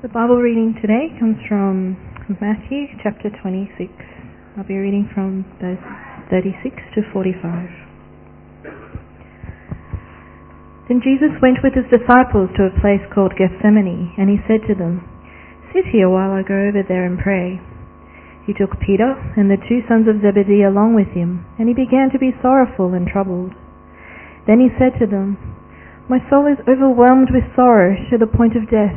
The Bible reading today comes from Matthew chapter 26. I'll be reading from verse 36 to 45. Then Jesus went with his disciples to a place called Gethsemane, and he said to them, Sit here while I go over there and pray. He took Peter and the two sons of Zebedee along with him, and he began to be sorrowful and troubled. Then he said to them, My soul is overwhelmed with sorrow to the point of death.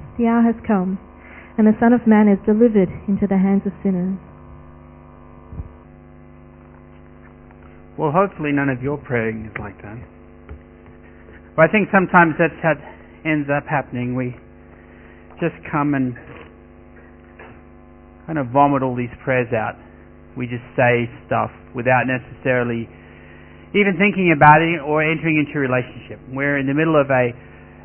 the hour has come, and the Son of Man is delivered into the hands of sinners. Well, hopefully none of your praying is like that. But I think sometimes that's how it ends up happening. We just come and kind of vomit all these prayers out. We just say stuff without necessarily even thinking about it or entering into a relationship. We're in the middle of a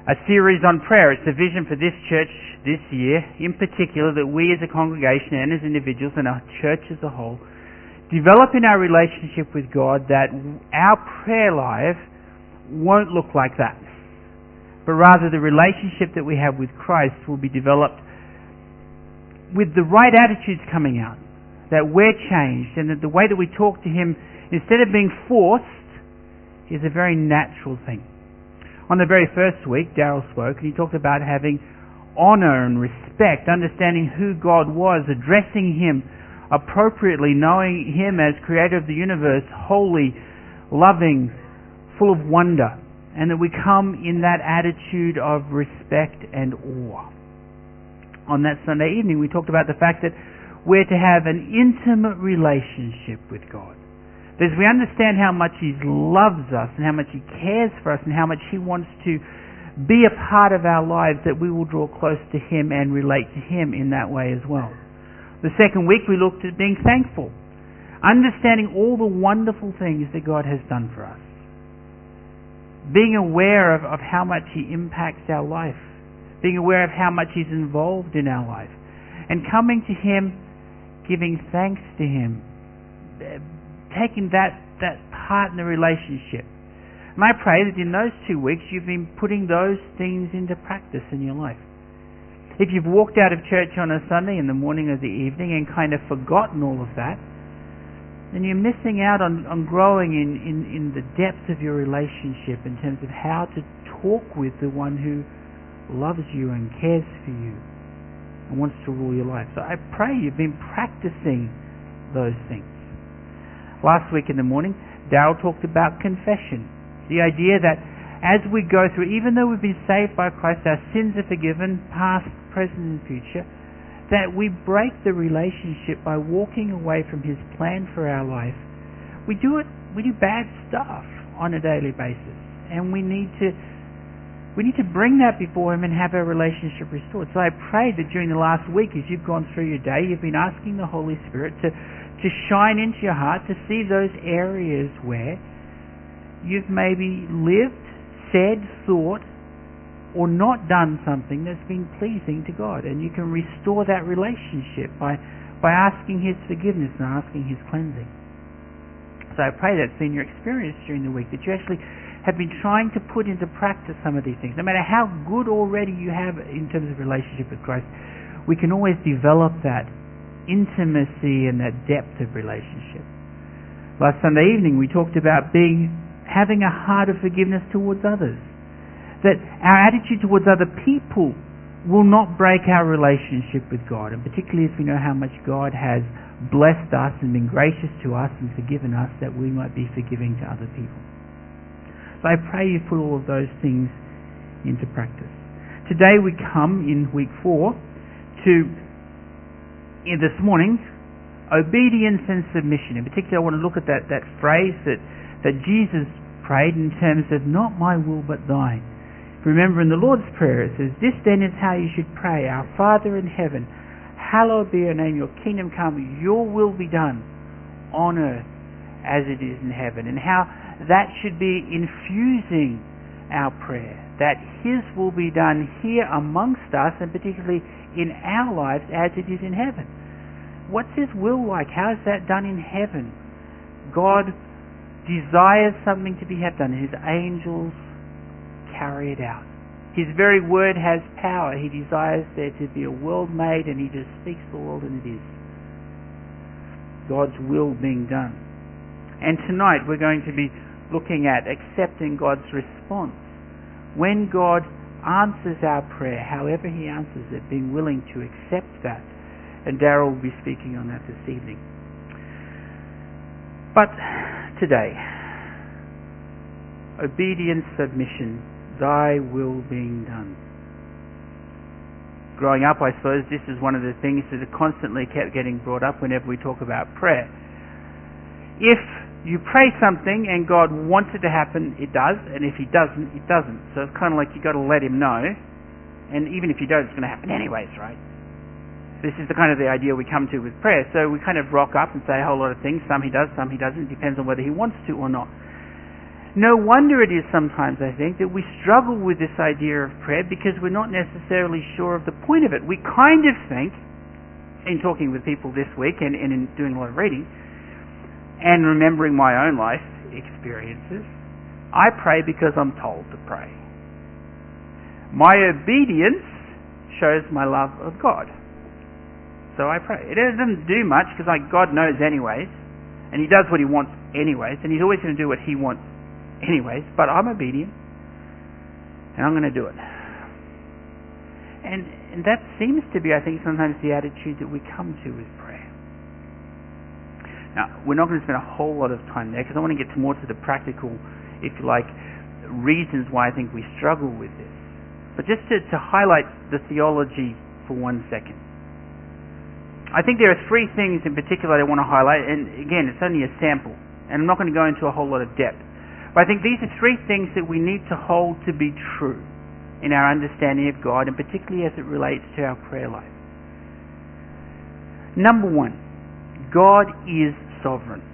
a series on prayer. It's the vision for this church this year, in particular, that we as a congregation and as individuals and our church as a whole develop in our relationship with God that our prayer life won't look like that. But rather, the relationship that we have with Christ will be developed with the right attitudes coming out. That we're changed and that the way that we talk to Him, instead of being forced, is a very natural thing. On the very first week, Daryl spoke, and he talked about having honor and respect, understanding who God was, addressing Him appropriately, knowing Him as creator of the universe, holy, loving, full of wonder, and that we come in that attitude of respect and awe. On that Sunday evening, we talked about the fact that we're to have an intimate relationship with God. That as we understand how much He loves us and how much He cares for us and how much He wants to be a part of our lives, that we will draw close to Him and relate to Him in that way as well. The second week we looked at being thankful, understanding all the wonderful things that God has done for us, being aware of, of how much He impacts our life, being aware of how much He's involved in our life, and coming to Him, giving thanks to Him, taking that, that part in the relationship. And I pray that in those two weeks you've been putting those things into practice in your life. If you've walked out of church on a Sunday in the morning or the evening and kind of forgotten all of that, then you're missing out on, on growing in, in, in the depth of your relationship in terms of how to talk with the one who loves you and cares for you and wants to rule your life. So I pray you've been practicing those things. Last week in the morning, Daryl talked about confession. The idea that as we go through, even though we've been saved by Christ, our sins are forgiven, past, present, and future, that we break the relationship by walking away from His plan for our life. We do it, we do bad stuff on a daily basis, and we need to we need to bring that before Him and have our relationship restored. So I pray that during the last week, as you've gone through your day, you've been asking the Holy Spirit to to shine into your heart to see those areas where you've maybe lived, said, thought, or not done something that's been pleasing to God. And you can restore that relationship by, by asking His forgiveness and asking His cleansing. So I pray that's been your experience during the week, that you actually have been trying to put into practice some of these things. No matter how good already you have in terms of relationship with Christ, we can always develop that intimacy and that depth of relationship. Last Sunday evening we talked about being having a heart of forgiveness towards others. That our attitude towards other people will not break our relationship with God, and particularly as we know how much God has blessed us and been gracious to us and forgiven us, that we might be forgiving to other people. So I pray you put all of those things into practice. Today we come in week four to, this morning, obedience and submission. In particular, I want to look at that, that phrase that, that Jesus prayed in terms of not my will but thine. Remember in the Lord's Prayer it says, This then is how you should pray, Our Father in heaven, hallowed be your name, your kingdom come, your will be done on earth as it is in heaven. And how that should be infusing our prayer, that His will be done here amongst us and particularly in our lives as it is in heaven. What's His will like? How is that done in heaven? God desires something to be done. His angels carry it out. His very word has power. He desires there to be a world made and he just speaks the world and it is. God's will being done. And tonight we're going to be looking at accepting God's response. When God answers our prayer, however he answers it, being willing to accept that and Daryl will be speaking on that this evening. But today, obedience, submission, thy will being done. Growing up, I suppose this is one of the things that constantly kept getting brought up whenever we talk about prayer. If you pray something and God wants it to happen, it does, and if He doesn't, it doesn't. So it's kind of like you've got to let Him know, and even if you don't, it's going to happen anyways, right? This is the kind of the idea we come to with prayer. So we kind of rock up and say a whole lot of things. Some he does, some he doesn't. It depends on whether he wants to or not. No wonder it is sometimes, I think, that we struggle with this idea of prayer because we're not necessarily sure of the point of it. We kind of think, in talking with people this week and, and in doing a lot of reading, and remembering my own life experiences, I pray because I'm told to pray. My obedience shows my love of God. So I pray. It doesn't do much because like God knows anyways, and He does what He wants anyways, and He's always going to do what He wants anyways. But I'm obedient, and I'm going to do it. And, and that seems to be, I think, sometimes the attitude that we come to prayer. Now, we're not going to spend a whole lot of time there because I want to get more to the practical, if you like, reasons why I think we struggle with this. But just to, to highlight the theology for one second. I think there are three things in particular I want to highlight, and again, it's only a sample, and I'm not going to go into a whole lot of depth. But I think these are three things that we need to hold to be true in our understanding of God, and particularly as it relates to our prayer life. Number one, God is sovereign.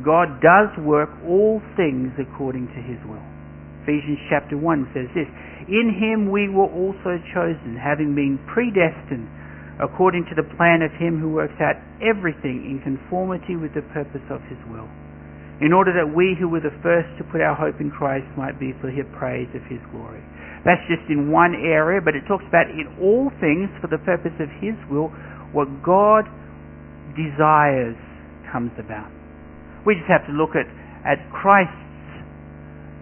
God does work all things according to his will. Ephesians chapter 1 says this In him we were also chosen, having been predestined according to the plan of Him who works out everything in conformity with the purpose of His will, in order that we who were the first to put our hope in Christ might be for the praise of His glory. That's just in one area, but it talks about in all things for the purpose of His will, what God desires comes about. We just have to look at, at Christ's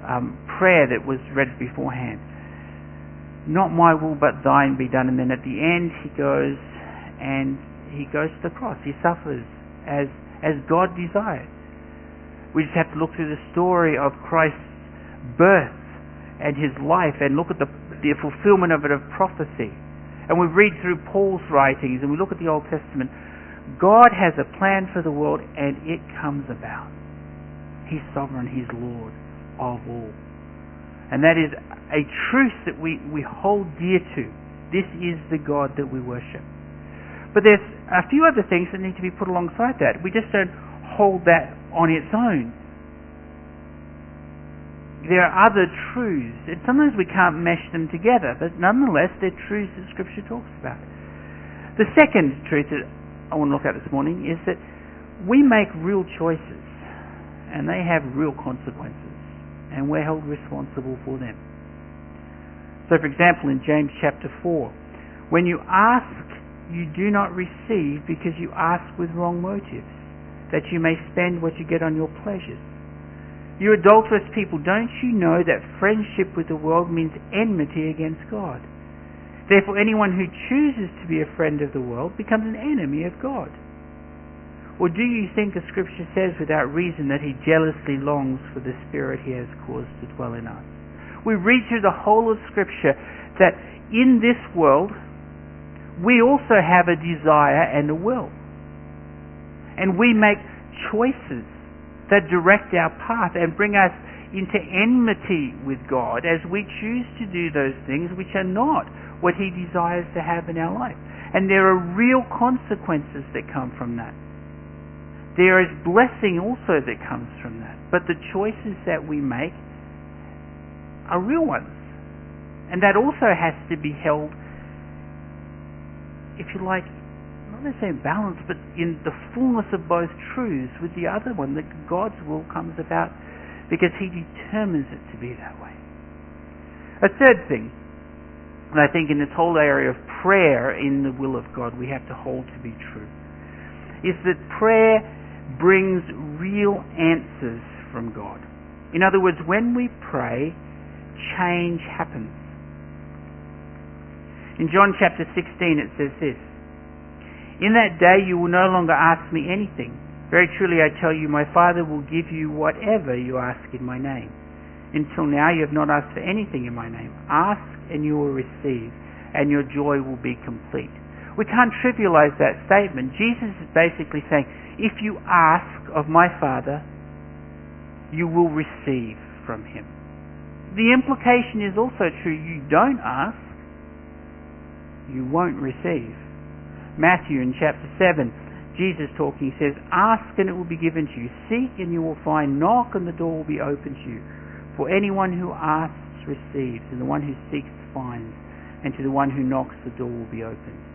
um, prayer that was read beforehand not my will but thine be done. And then at the end he goes and he goes to the cross. He suffers as, as God desired. We just have to look through the story of Christ's birth and his life and look at the, the fulfillment of it of prophecy. And we read through Paul's writings and we look at the Old Testament. God has a plan for the world and it comes about. He's sovereign, He's Lord of all. And that is a truth that we, we hold dear to. This is the God that we worship. But there's a few other things that need to be put alongside that. We just don't hold that on its own. There are other truths, and sometimes we can't mesh them together, but nonetheless, they're truths that Scripture talks about. The second truth that I want to look at this morning is that we make real choices, and they have real consequences, and we're held responsible for them. So, for example, in James chapter 4, when you ask, you do not receive because you ask with wrong motives, that you may spend what you get on your pleasures. You adulterous people, don't you know that friendship with the world means enmity against God? Therefore, anyone who chooses to be a friend of the world becomes an enemy of God. Or do you think the Scripture says without reason that he jealously longs for the Spirit he has caused to dwell in us? We read through the whole of Scripture that in this world we also have a desire and a will. And we make choices that direct our path and bring us into enmity with God as we choose to do those things which are not what He desires to have in our life. And there are real consequences that come from that. There is blessing also that comes from that. But the choices that we make are real ones. And that also has to be held, if you like, not necessarily in balance, but in the fullness of both truths with the other one, that God's will comes about because He determines it to be that way. A third thing, and I think in this whole area of prayer in the will of God we have to hold to be true, is that prayer brings real answers from God. In other words, when we pray, change happens. In John chapter 16 it says this, In that day you will no longer ask me anything. Very truly I tell you, my Father will give you whatever you ask in my name. Until now you have not asked for anything in my name. Ask and you will receive, and your joy will be complete. We can't trivialize that statement. Jesus is basically saying, if you ask of my Father, you will receive from him. The implication is also true. You don't ask, you won't receive. Matthew in chapter 7, Jesus talking, says, Ask and it will be given to you. Seek and you will find. Knock and the door will be opened to you. For anyone who asks receives, and the one who seeks finds, and to the one who knocks the door will be opened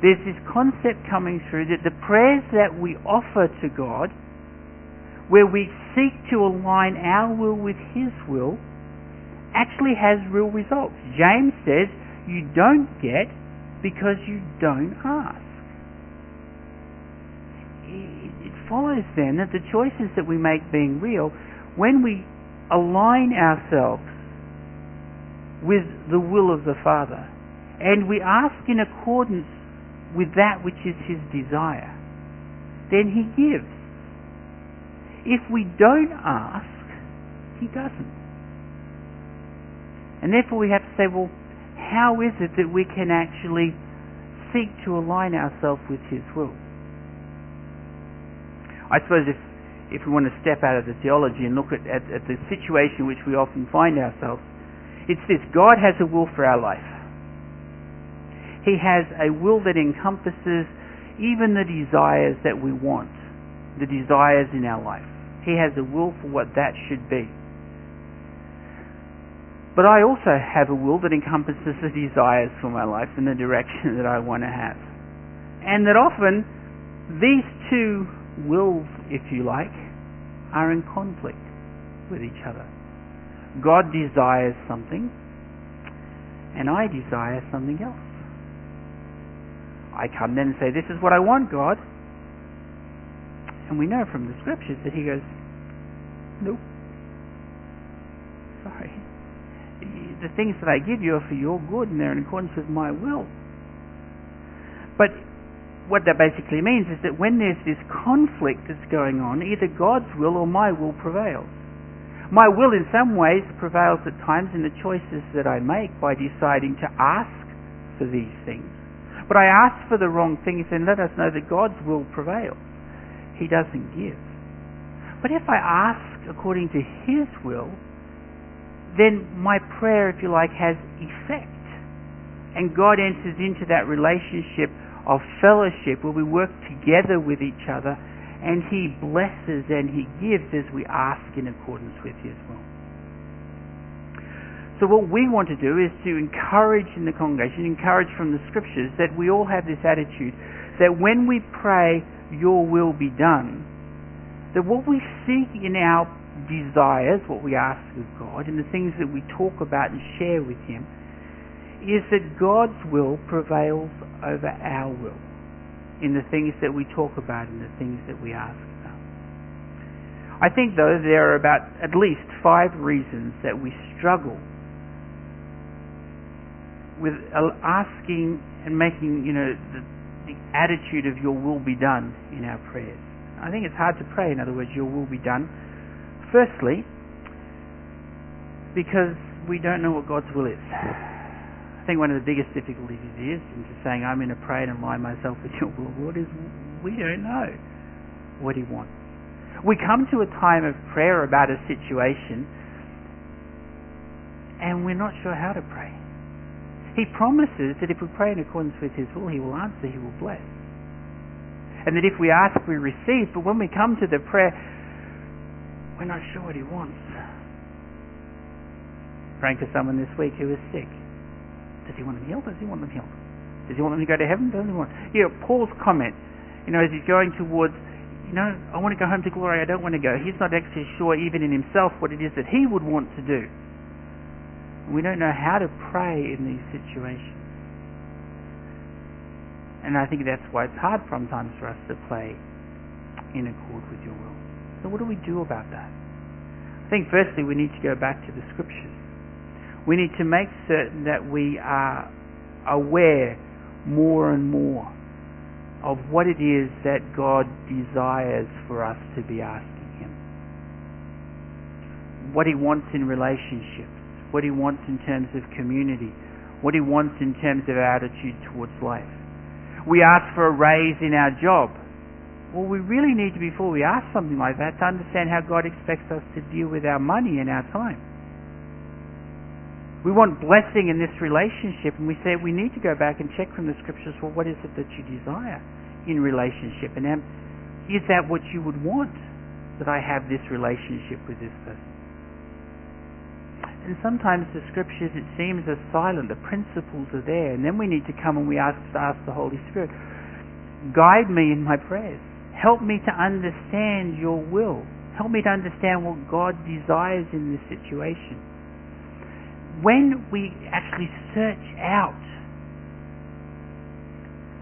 there's this concept coming through that the prayers that we offer to God, where we seek to align our will with His will, actually has real results. James says, you don't get because you don't ask. It follows then that the choices that we make being real, when we align ourselves with the will of the Father, and we ask in accordance with that which is his desire, then he gives. If we don't ask, he doesn't. And therefore we have to say, well, how is it that we can actually seek to align ourselves with his will? I suppose if, if we want to step out of the theology and look at, at, at the situation which we often find ourselves, it's this God has a will for our life. He has a will that encompasses even the desires that we want, the desires in our life. He has a will for what that should be. But I also have a will that encompasses the desires for my life and the direction that I want to have. And that often these two wills, if you like, are in conflict with each other. God desires something, and I desire something else. I come then and say, This is what I want, God. And we know from the scriptures that He goes, Nope. Sorry. The things that I give you are for your good and they're in accordance with my will. But what that basically means is that when there's this conflict that's going on, either God's will or my will prevails. My will in some ways prevails at times in the choices that I make by deciding to ask for these things. But I ask for the wrong things, then let us know that God's will prevails. He doesn't give. But if I ask according to His will, then my prayer, if you like, has effect. And God enters into that relationship of fellowship where we work together with each other and He blesses and He gives as we ask in accordance with His will. So what we want to do is to encourage in the congregation, encourage from the scriptures that we all have this attitude that when we pray, your will be done, that what we seek in our desires, what we ask of God, and the things that we talk about and share with Him, is that God's will prevails over our will in the things that we talk about and the things that we ask about. I think, though, there are about at least five reasons that we struggle with asking and making, you know, the, the attitude of your will be done in our prayers. I think it's hard to pray, in other words, your will be done. Firstly, because we don't know what God's will is. Think one of the biggest difficulties is in just saying, I'm going to pray and align myself with your will, Lord, is we don't know what He wants. We come to a time of prayer about a situation and we're not sure how to pray. He promises that if we pray in accordance with His will, He will answer, He will bless. And that if we ask, we receive. But when we come to the prayer, we're not sure what He wants. Praying for someone this week who is sick. Does He want them healed? Does He want them healed? Does He want them to go to heaven? Does He want? You know, Paul's comment, you know, as he's going towards you know, I want to go home to glory, I don't want to go. He's not actually sure even in himself what it is that he would want to do. We don't know how to pray in these situations. And I think that's why it's hard sometimes for us to pray in accord with your will. So what do we do about that? I think firstly we need to go back to the scriptures. We need to make certain that we are aware more and more of what it is that God desires for us to be asking Him. What He wants in relationships what he wants in terms of community, what he wants in terms of our attitude towards life. We ask for a raise in our job. Well, we really need to, before we ask something like that, to understand how God expects us to deal with our money and our time. We want blessing in this relationship, and we say we need to go back and check from the scriptures, well, what is it that you desire in relationship? And um, is that what you would want, that I have this relationship with this person? And sometimes the scriptures, it seems, are silent. The principles are there. And then we need to come and we ask, ask the Holy Spirit, guide me in my prayers. Help me to understand your will. Help me to understand what God desires in this situation. When we actually search out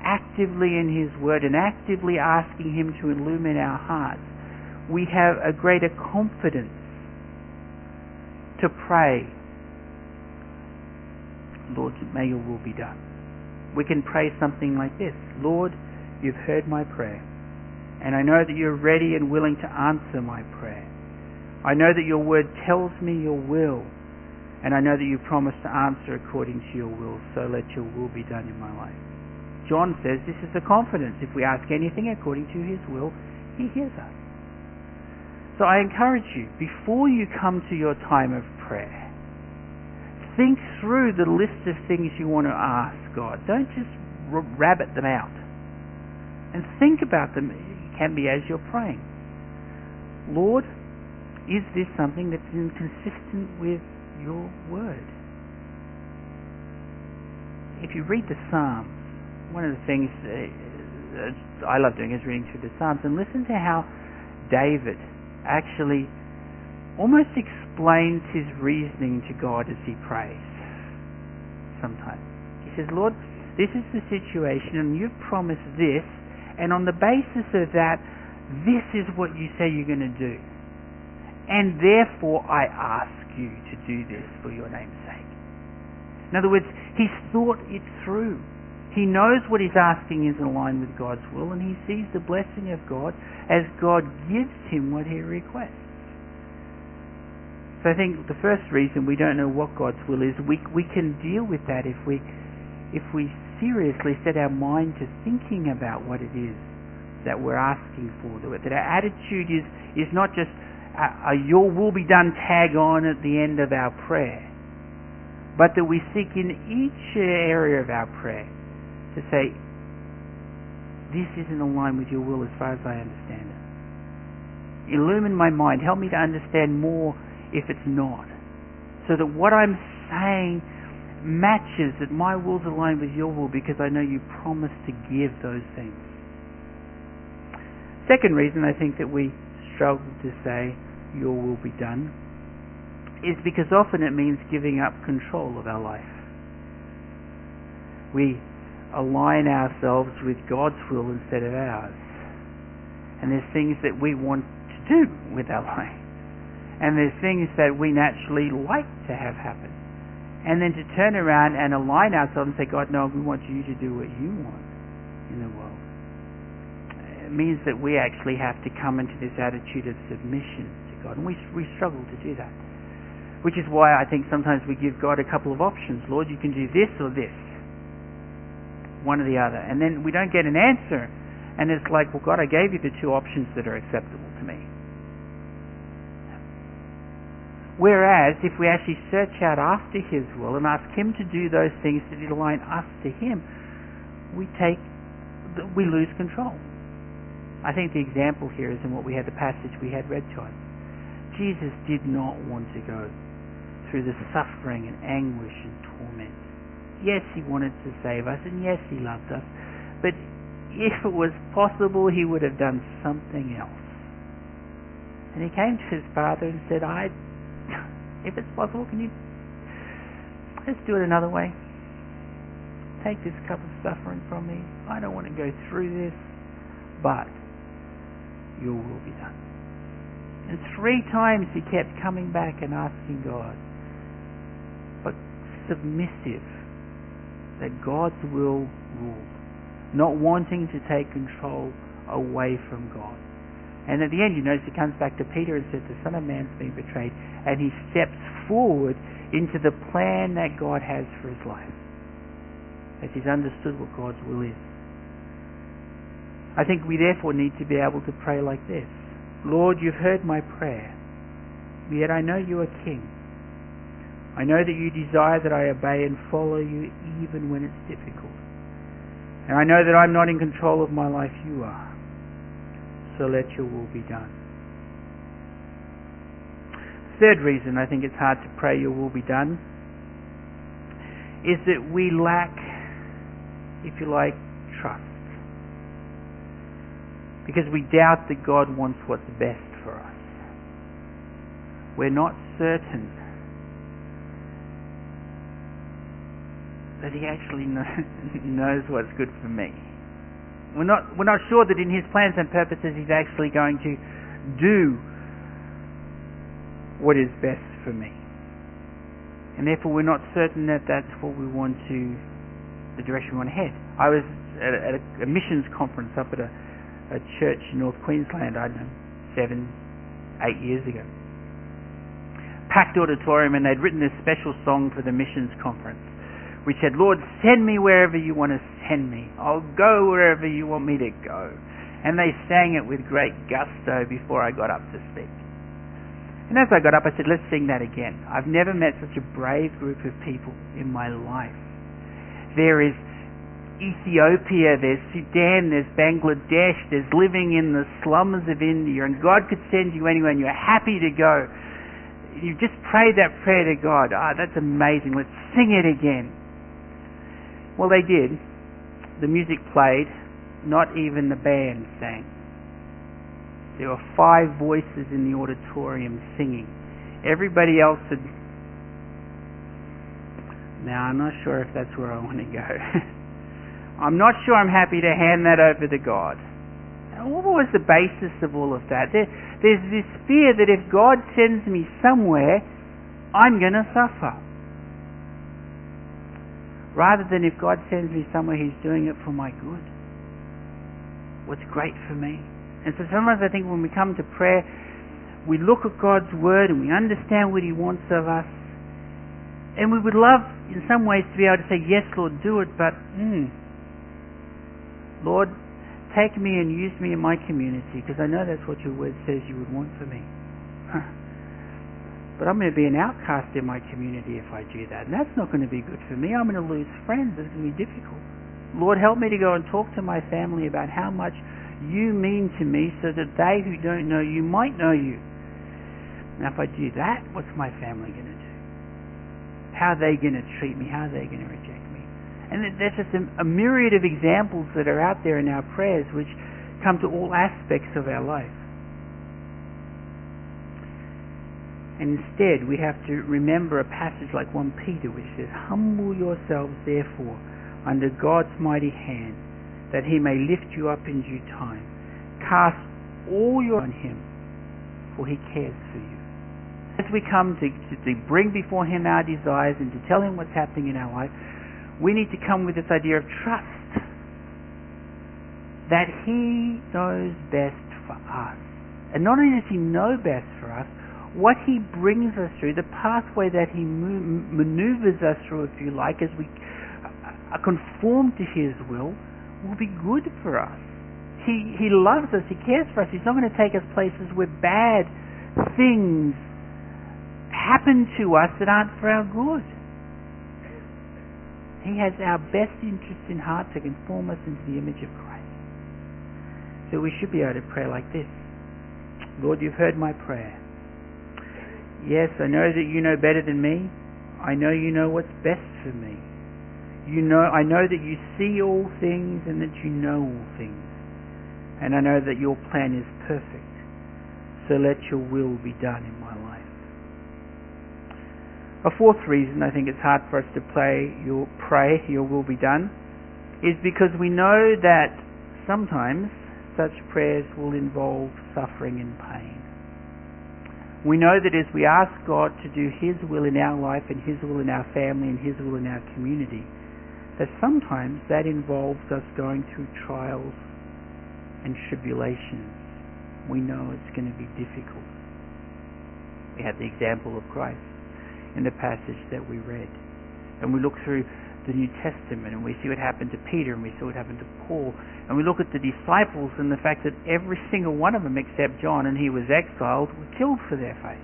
actively in His Word and actively asking Him to illumine our hearts, we have a greater confidence to pray, Lord, may your will be done. We can pray something like this Lord, you've heard my prayer, and I know that you're ready and willing to answer my prayer. I know that your word tells me your will, and I know that you promise to answer according to your will, so let your will be done in my life. John says this is the confidence. If we ask anything according to his will, he hears us. So I encourage you, before you come to your time of prayer, think through the list of things you want to ask God. Don't just rabbit them out. And think about them. It can be as you're praying. Lord, is this something that's inconsistent with your word? If you read the Psalms, one of the things uh, I love doing is reading through the Psalms and listen to how David actually almost explains his reasoning to God as he prays. Sometimes. He says, Lord, this is the situation and you've promised this, and on the basis of that, this is what you say you're going to do. And therefore I ask you to do this for your name's sake. In other words, he's thought it through. He knows what he's asking is in line with God's will, and he sees the blessing of God as God gives him what he requests. So I think the first reason we don't know what God's will is, we, we can deal with that if we, if we seriously set our mind to thinking about what it is that we're asking for. That our attitude is, is not just a, a your will be done tag on at the end of our prayer, but that we seek in each area of our prayer to say, this isn't aligned with your will as far as I understand it. Illumine my mind. Help me to understand more if it's not. So that what I'm saying matches that my will's aligned with your will because I know you promised to give those things. Second reason I think that we struggle to say your will be done is because often it means giving up control of our life. We align ourselves with God's will instead of ours. And there's things that we want to do with our life. And there's things that we naturally like to have happen. and then to turn around and align ourselves and say, God, no, we want you to do what you want in the world. It means that we actually have to come into this attitude of submission God, and we, we struggle to do that. Which is why I think sometimes we give God a couple of options. Lord, you can do this or this. One or the other. And then we don't get an answer. And it's like, well, God, I gave you the two options that are acceptable to me. Whereas, if we actually search out after His will and ask Him to do those things that align us to Him, we take, we lose control. I think the example here is in what we had, the passage we had read to us. Jesus did not want to go through the suffering and anguish and torment. Yes, He wanted to save us, and yes, He loved us, but if it was possible, He would have done something else. And He came to His Father and said, I if it's possible, can you let's do it another way? Take this cup of suffering from me. I don't want to go through this, but your will be done. And three times he kept coming back and asking God, but submissive that God's will ruled, not wanting to take control away from God. And at the end, you notice he comes back to Peter and says, The Son of Man's been betrayed. And he steps forward into the plan that God has for his life. As he's understood what God's will is. I think we therefore need to be able to pray like this Lord, you've heard my prayer, yet I know you are King. I know that you desire that I obey and follow you even when it's difficult. And I know that I'm not in control of my life, you are so let your will be done. Third reason I think it's hard to pray your will be done is that we lack, if you like, trust. Because we doubt that God wants what's best for us. We're not certain that He actually knows what's good for me. We're not, we're not sure that in His plans and purposes He's actually going to do what is best for me. And therefore we're not certain that that's what we want to, the direction we want to head. I was at a, at a missions conference up at a, a church in North Queensland, I don't know, seven, eight years ago. Packed auditorium and they'd written this special song for the missions conference we said, Lord, send me wherever you want to send me. I'll go wherever you want me to go. And they sang it with great gusto before I got up to speak. And as I got up, I said, let's sing that again. I've never met such a brave group of people in my life. There is Ethiopia, there's Sudan, there's Bangladesh, there's living in the slums of India, and God could send you anywhere, and you're happy to go. You just prayed that prayer to God. Ah, oh, that's amazing. Let's sing it again. Well, they did. The music played. Not even the band sang. There were five voices in the auditorium singing. Everybody else had. Now, I'm not sure if that's where I want to go. I'm not sure I'm happy to hand that over to God. What was the basis of all of that? There, there's this fear that if God sends me somewhere, I'm going to suffer rather than if God sends me somewhere, He's doing it for my good. What's great for me. And so sometimes I think when we come to prayer, we look at God's Word and we understand what He wants of us. And we would love, in some ways, to be able to say, Yes, Lord, do it, but, mm, Lord, take me and use me in my community because I know that's what your Word says you would want for me. But I'm going to be an outcast in my community if I do that. And that's not going to be good for me. I'm going to lose friends. It's going to be difficult. Lord, help me to go and talk to my family about how much you mean to me so that they who don't know you might know you. Now, if I do that, what's my family going to do? How are they going to treat me? How are they going to reject me? And there's just a, a myriad of examples that are out there in our prayers which come to all aspects of our life. And instead, we have to remember a passage like 1 Peter which says, Humble yourselves, therefore, under God's mighty hand, that he may lift you up in due time. Cast all your on him, for he cares for you. As we come to, to, to bring before Him our desires and to tell Him what's happening in our life, we need to come with this idea of trust that He knows best for us. And not only does He know best for us, what He brings us through, the pathway that He maneuvers us through, if you like, as we uh, are conformed to His will, will be good for us. He, he loves us. He cares for us. He's not going to take us places where bad things happen to us that aren't for our good. He has our best interest in heart to conform us into the image of Christ. So we should be able to pray like this. Lord, you've heard my prayer. Yes, I know that you know better than me. I know you know what's best for me. You know, I know that you see all things and that you know all things. And I know that your plan is perfect. So let your will be done in my. A fourth reason I think it's hard for us to pray your, pray your will be done is because we know that sometimes such prayers will involve suffering and pain. We know that as we ask God to do His will in our life and His will in our family and His will in our community, that sometimes that involves us going through trials and tribulations. We know it's going to be difficult. We have the example of Christ in the passage that we read. And we look through the New Testament and we see what happened to Peter and we see what happened to Paul. And we look at the disciples and the fact that every single one of them except John, and he was exiled, were killed for their faith.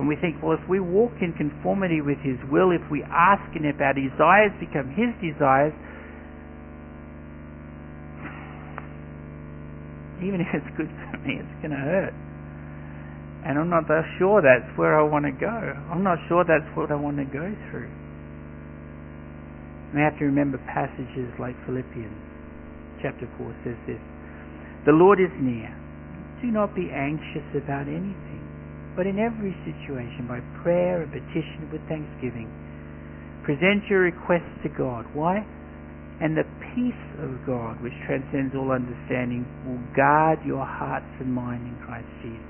And we think, well, if we walk in conformity with His will, if we ask Him if our desires become His desires, even if it's good for me, it's going to hurt. And I'm not sure that's where I want to go. I'm not sure that's what I want to go through. We have to remember passages like Philippians chapter 4 says this The Lord is near. Do not be anxious about anything, but in every situation, by prayer and petition with thanksgiving, present your requests to God. Why? And the peace of God, which transcends all understanding, will guard your hearts and mind in Christ Jesus.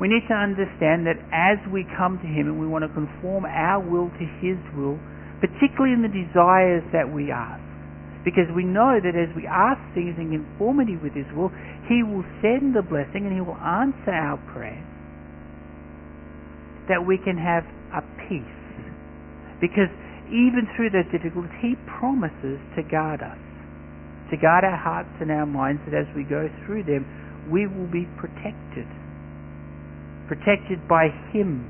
We need to understand that as we come to Him and we want to conform our will to His will, particularly in the desires that we ask, because we know that as we ask things in conformity with His will, He will send the blessing and He will answer our prayer. that we can have a peace. Because even through those difficulties, He promises to guard us, to guard our hearts and our minds, that as we go through them, we will be protected protected by Him.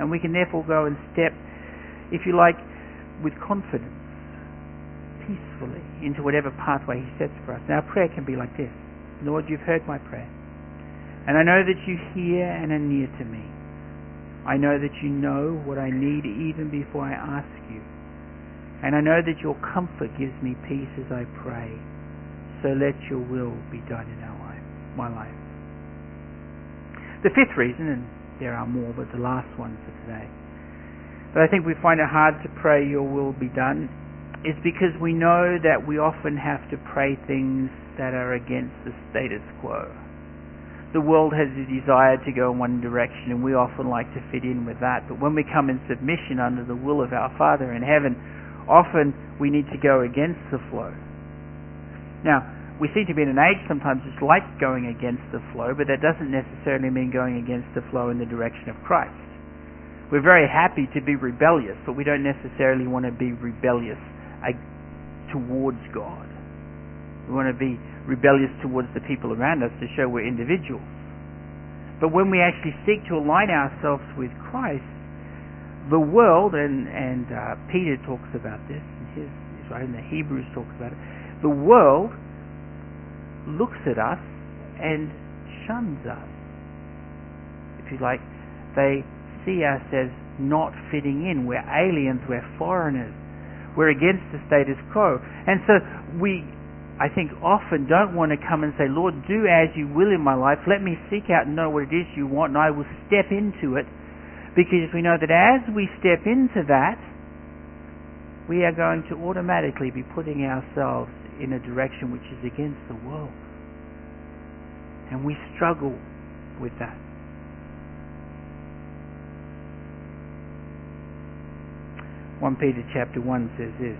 And we can therefore go and step, if you like, with confidence, peacefully, into whatever pathway He sets for us. Now, prayer can be like this Lord, you've heard my prayer. And I know that you hear and are near to me. I know that you know what I need even before I ask you. And I know that your comfort gives me peace as I pray. So let your will be done in our life, my life. The fifth reason, and there are more, but the last one for today, but I think we find it hard to pray your will be done, is because we know that we often have to pray things that are against the status quo. The world has a desire to go in one direction, and we often like to fit in with that. But when we come in submission under the will of our Father in heaven, often we need to go against the flow. Now, we seem to be in an age sometimes it's like going against the flow, but that doesn't necessarily mean going against the flow in the direction of Christ. We're very happy to be rebellious, but we don't necessarily want to be rebellious towards God. We want to be rebellious towards the people around us to show we're individuals. But when we actually seek to align ourselves with Christ, the world, and, and uh, Peter talks about this, and his, and the Hebrews talks about it, the world looks at us and shuns us. If you like, they see us as not fitting in. We're aliens, we're foreigners. We're against the status quo. And so we, I think, often don't want to come and say, Lord, do as you will in my life. Let me seek out and know what it is you want, and I will step into it. Because we know that as we step into that, we are going to automatically be putting ourselves in a direction which is against the world. And we struggle with that. One Peter chapter one says this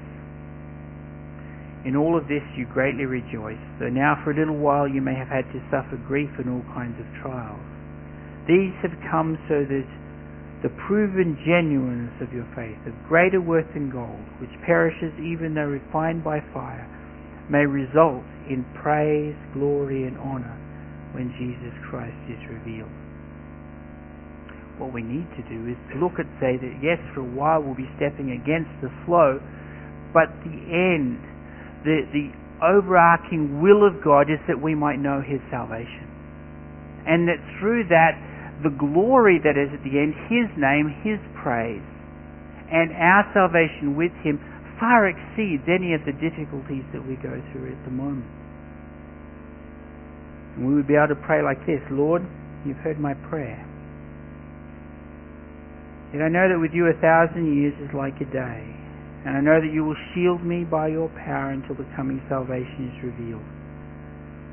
In all of this you greatly rejoice, though now for a little while you may have had to suffer grief and all kinds of trials. These have come so that the proven genuineness of your faith, of greater worth than gold, which perishes even though refined by fire, may result in praise, glory, and honor when Jesus Christ is revealed. What we need to do is to look and say that yes, for a while we'll be stepping against the flow, but the end the, the overarching will of God is that we might know His salvation. And that through that, the glory that is at the end, His name, His praise, and our salvation with Him far exceeds any of the difficulties that we go through at the moment. And we would be able to pray like this Lord, you've heard my prayer. Yet I know that with you a thousand years is like a day and I know that you will shield me by your power until the coming salvation is revealed.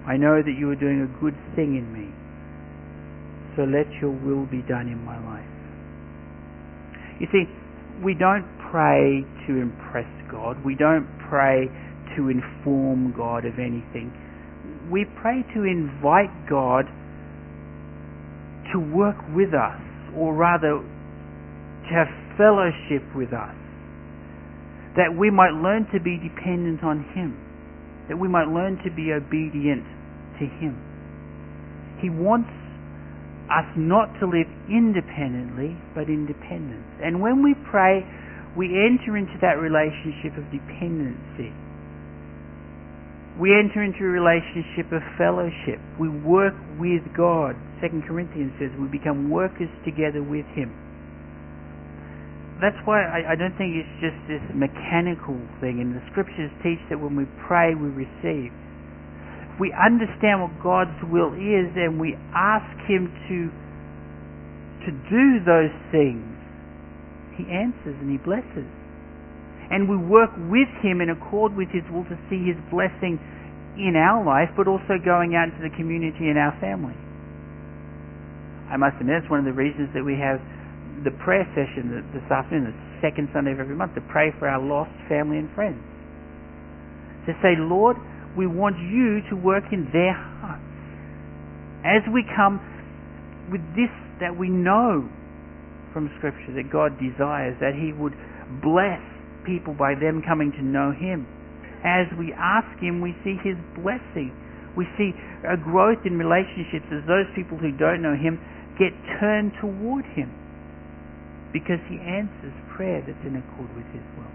I know that you are doing a good thing in me, so let your will be done in my life. You see, we don't pray to impress God. We don't pray to inform God of anything. We pray to invite God to work with us, or rather, to have fellowship with us that we might learn to be dependent on Him, that we might learn to be obedient to Him. He wants us not to live independently, but independent. And when we pray, we enter into that relationship of dependency. We enter into a relationship of fellowship. We work with God. 2 Corinthians says we become workers together with Him that's why I, I don't think it's just this mechanical thing. And the scriptures teach that when we pray, we receive. If we understand what God's will is, and we ask Him to to do those things, He answers and He blesses. And we work with Him in accord with His will to see His blessing in our life, but also going out into the community and our family. I must admit, it's one of the reasons that we have the prayer session this afternoon, the second Sunday of every month, to pray for our lost family and friends. To say, Lord, we want you to work in their hearts. As we come with this that we know from Scripture that God desires, that He would bless people by them coming to know Him. As we ask Him, we see His blessing. We see a growth in relationships as those people who don't know Him get turned toward Him because he answers prayer that's in accord with his will.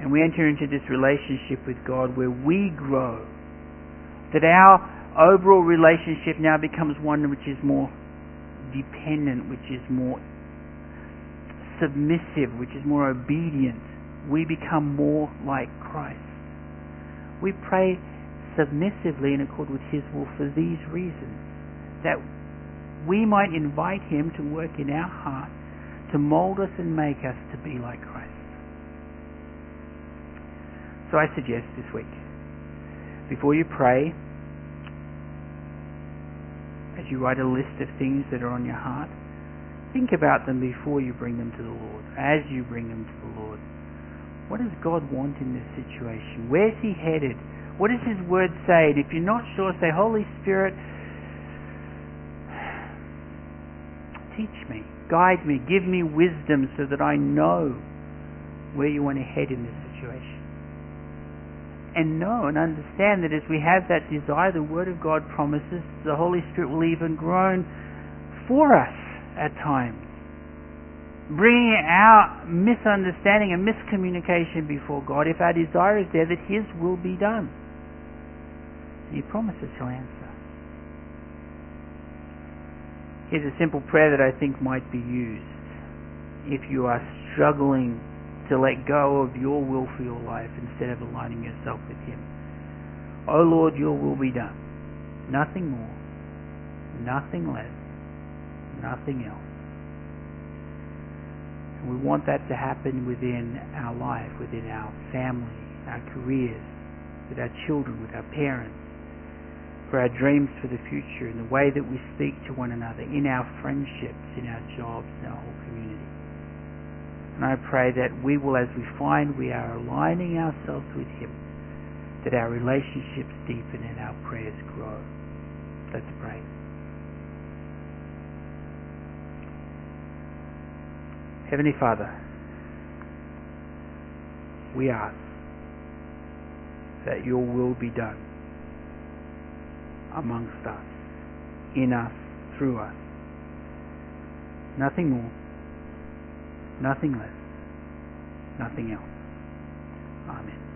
And we enter into this relationship with God where we grow. That our overall relationship now becomes one which is more dependent, which is more submissive, which is more obedient. We become more like Christ. We pray submissively in accord with His will for these reasons. That we might invite Him to work in our heart to mold us and make us to be like Christ. So I suggest this week, before you pray, as you write a list of things that are on your heart, think about them before you bring them to the Lord. As you bring them to the Lord, what does God want in this situation? Where's He headed? What does His Word say? And if you're not sure, say, Holy Spirit, teach me, guide me, give me wisdom so that I know where you want to head in this situation. And know and understand that as we have that desire, the Word of God promises the Holy Spirit will even groan for us at times, bringing our misunderstanding and miscommunication before God. If our desire is there, that His will be done. He promises He'll answer. Here's a simple prayer that I think might be used if you are struggling to let go of your will for your life instead of aligning yourself with Him. Oh Lord, your will be done. Nothing more, nothing less, nothing else. And we want that to happen within our life, within our family, our careers, with our children, with our parents for our dreams for the future, in the way that we speak to one another, in our friendships, in our jobs, in our. And I pray that we will, as we find we are aligning ourselves with Him, that our relationships deepen and our prayers grow. Let's pray. Heavenly Father, we ask that your will be done amongst us, in us, through us. Nothing more, nothing less, nothing else. Amen.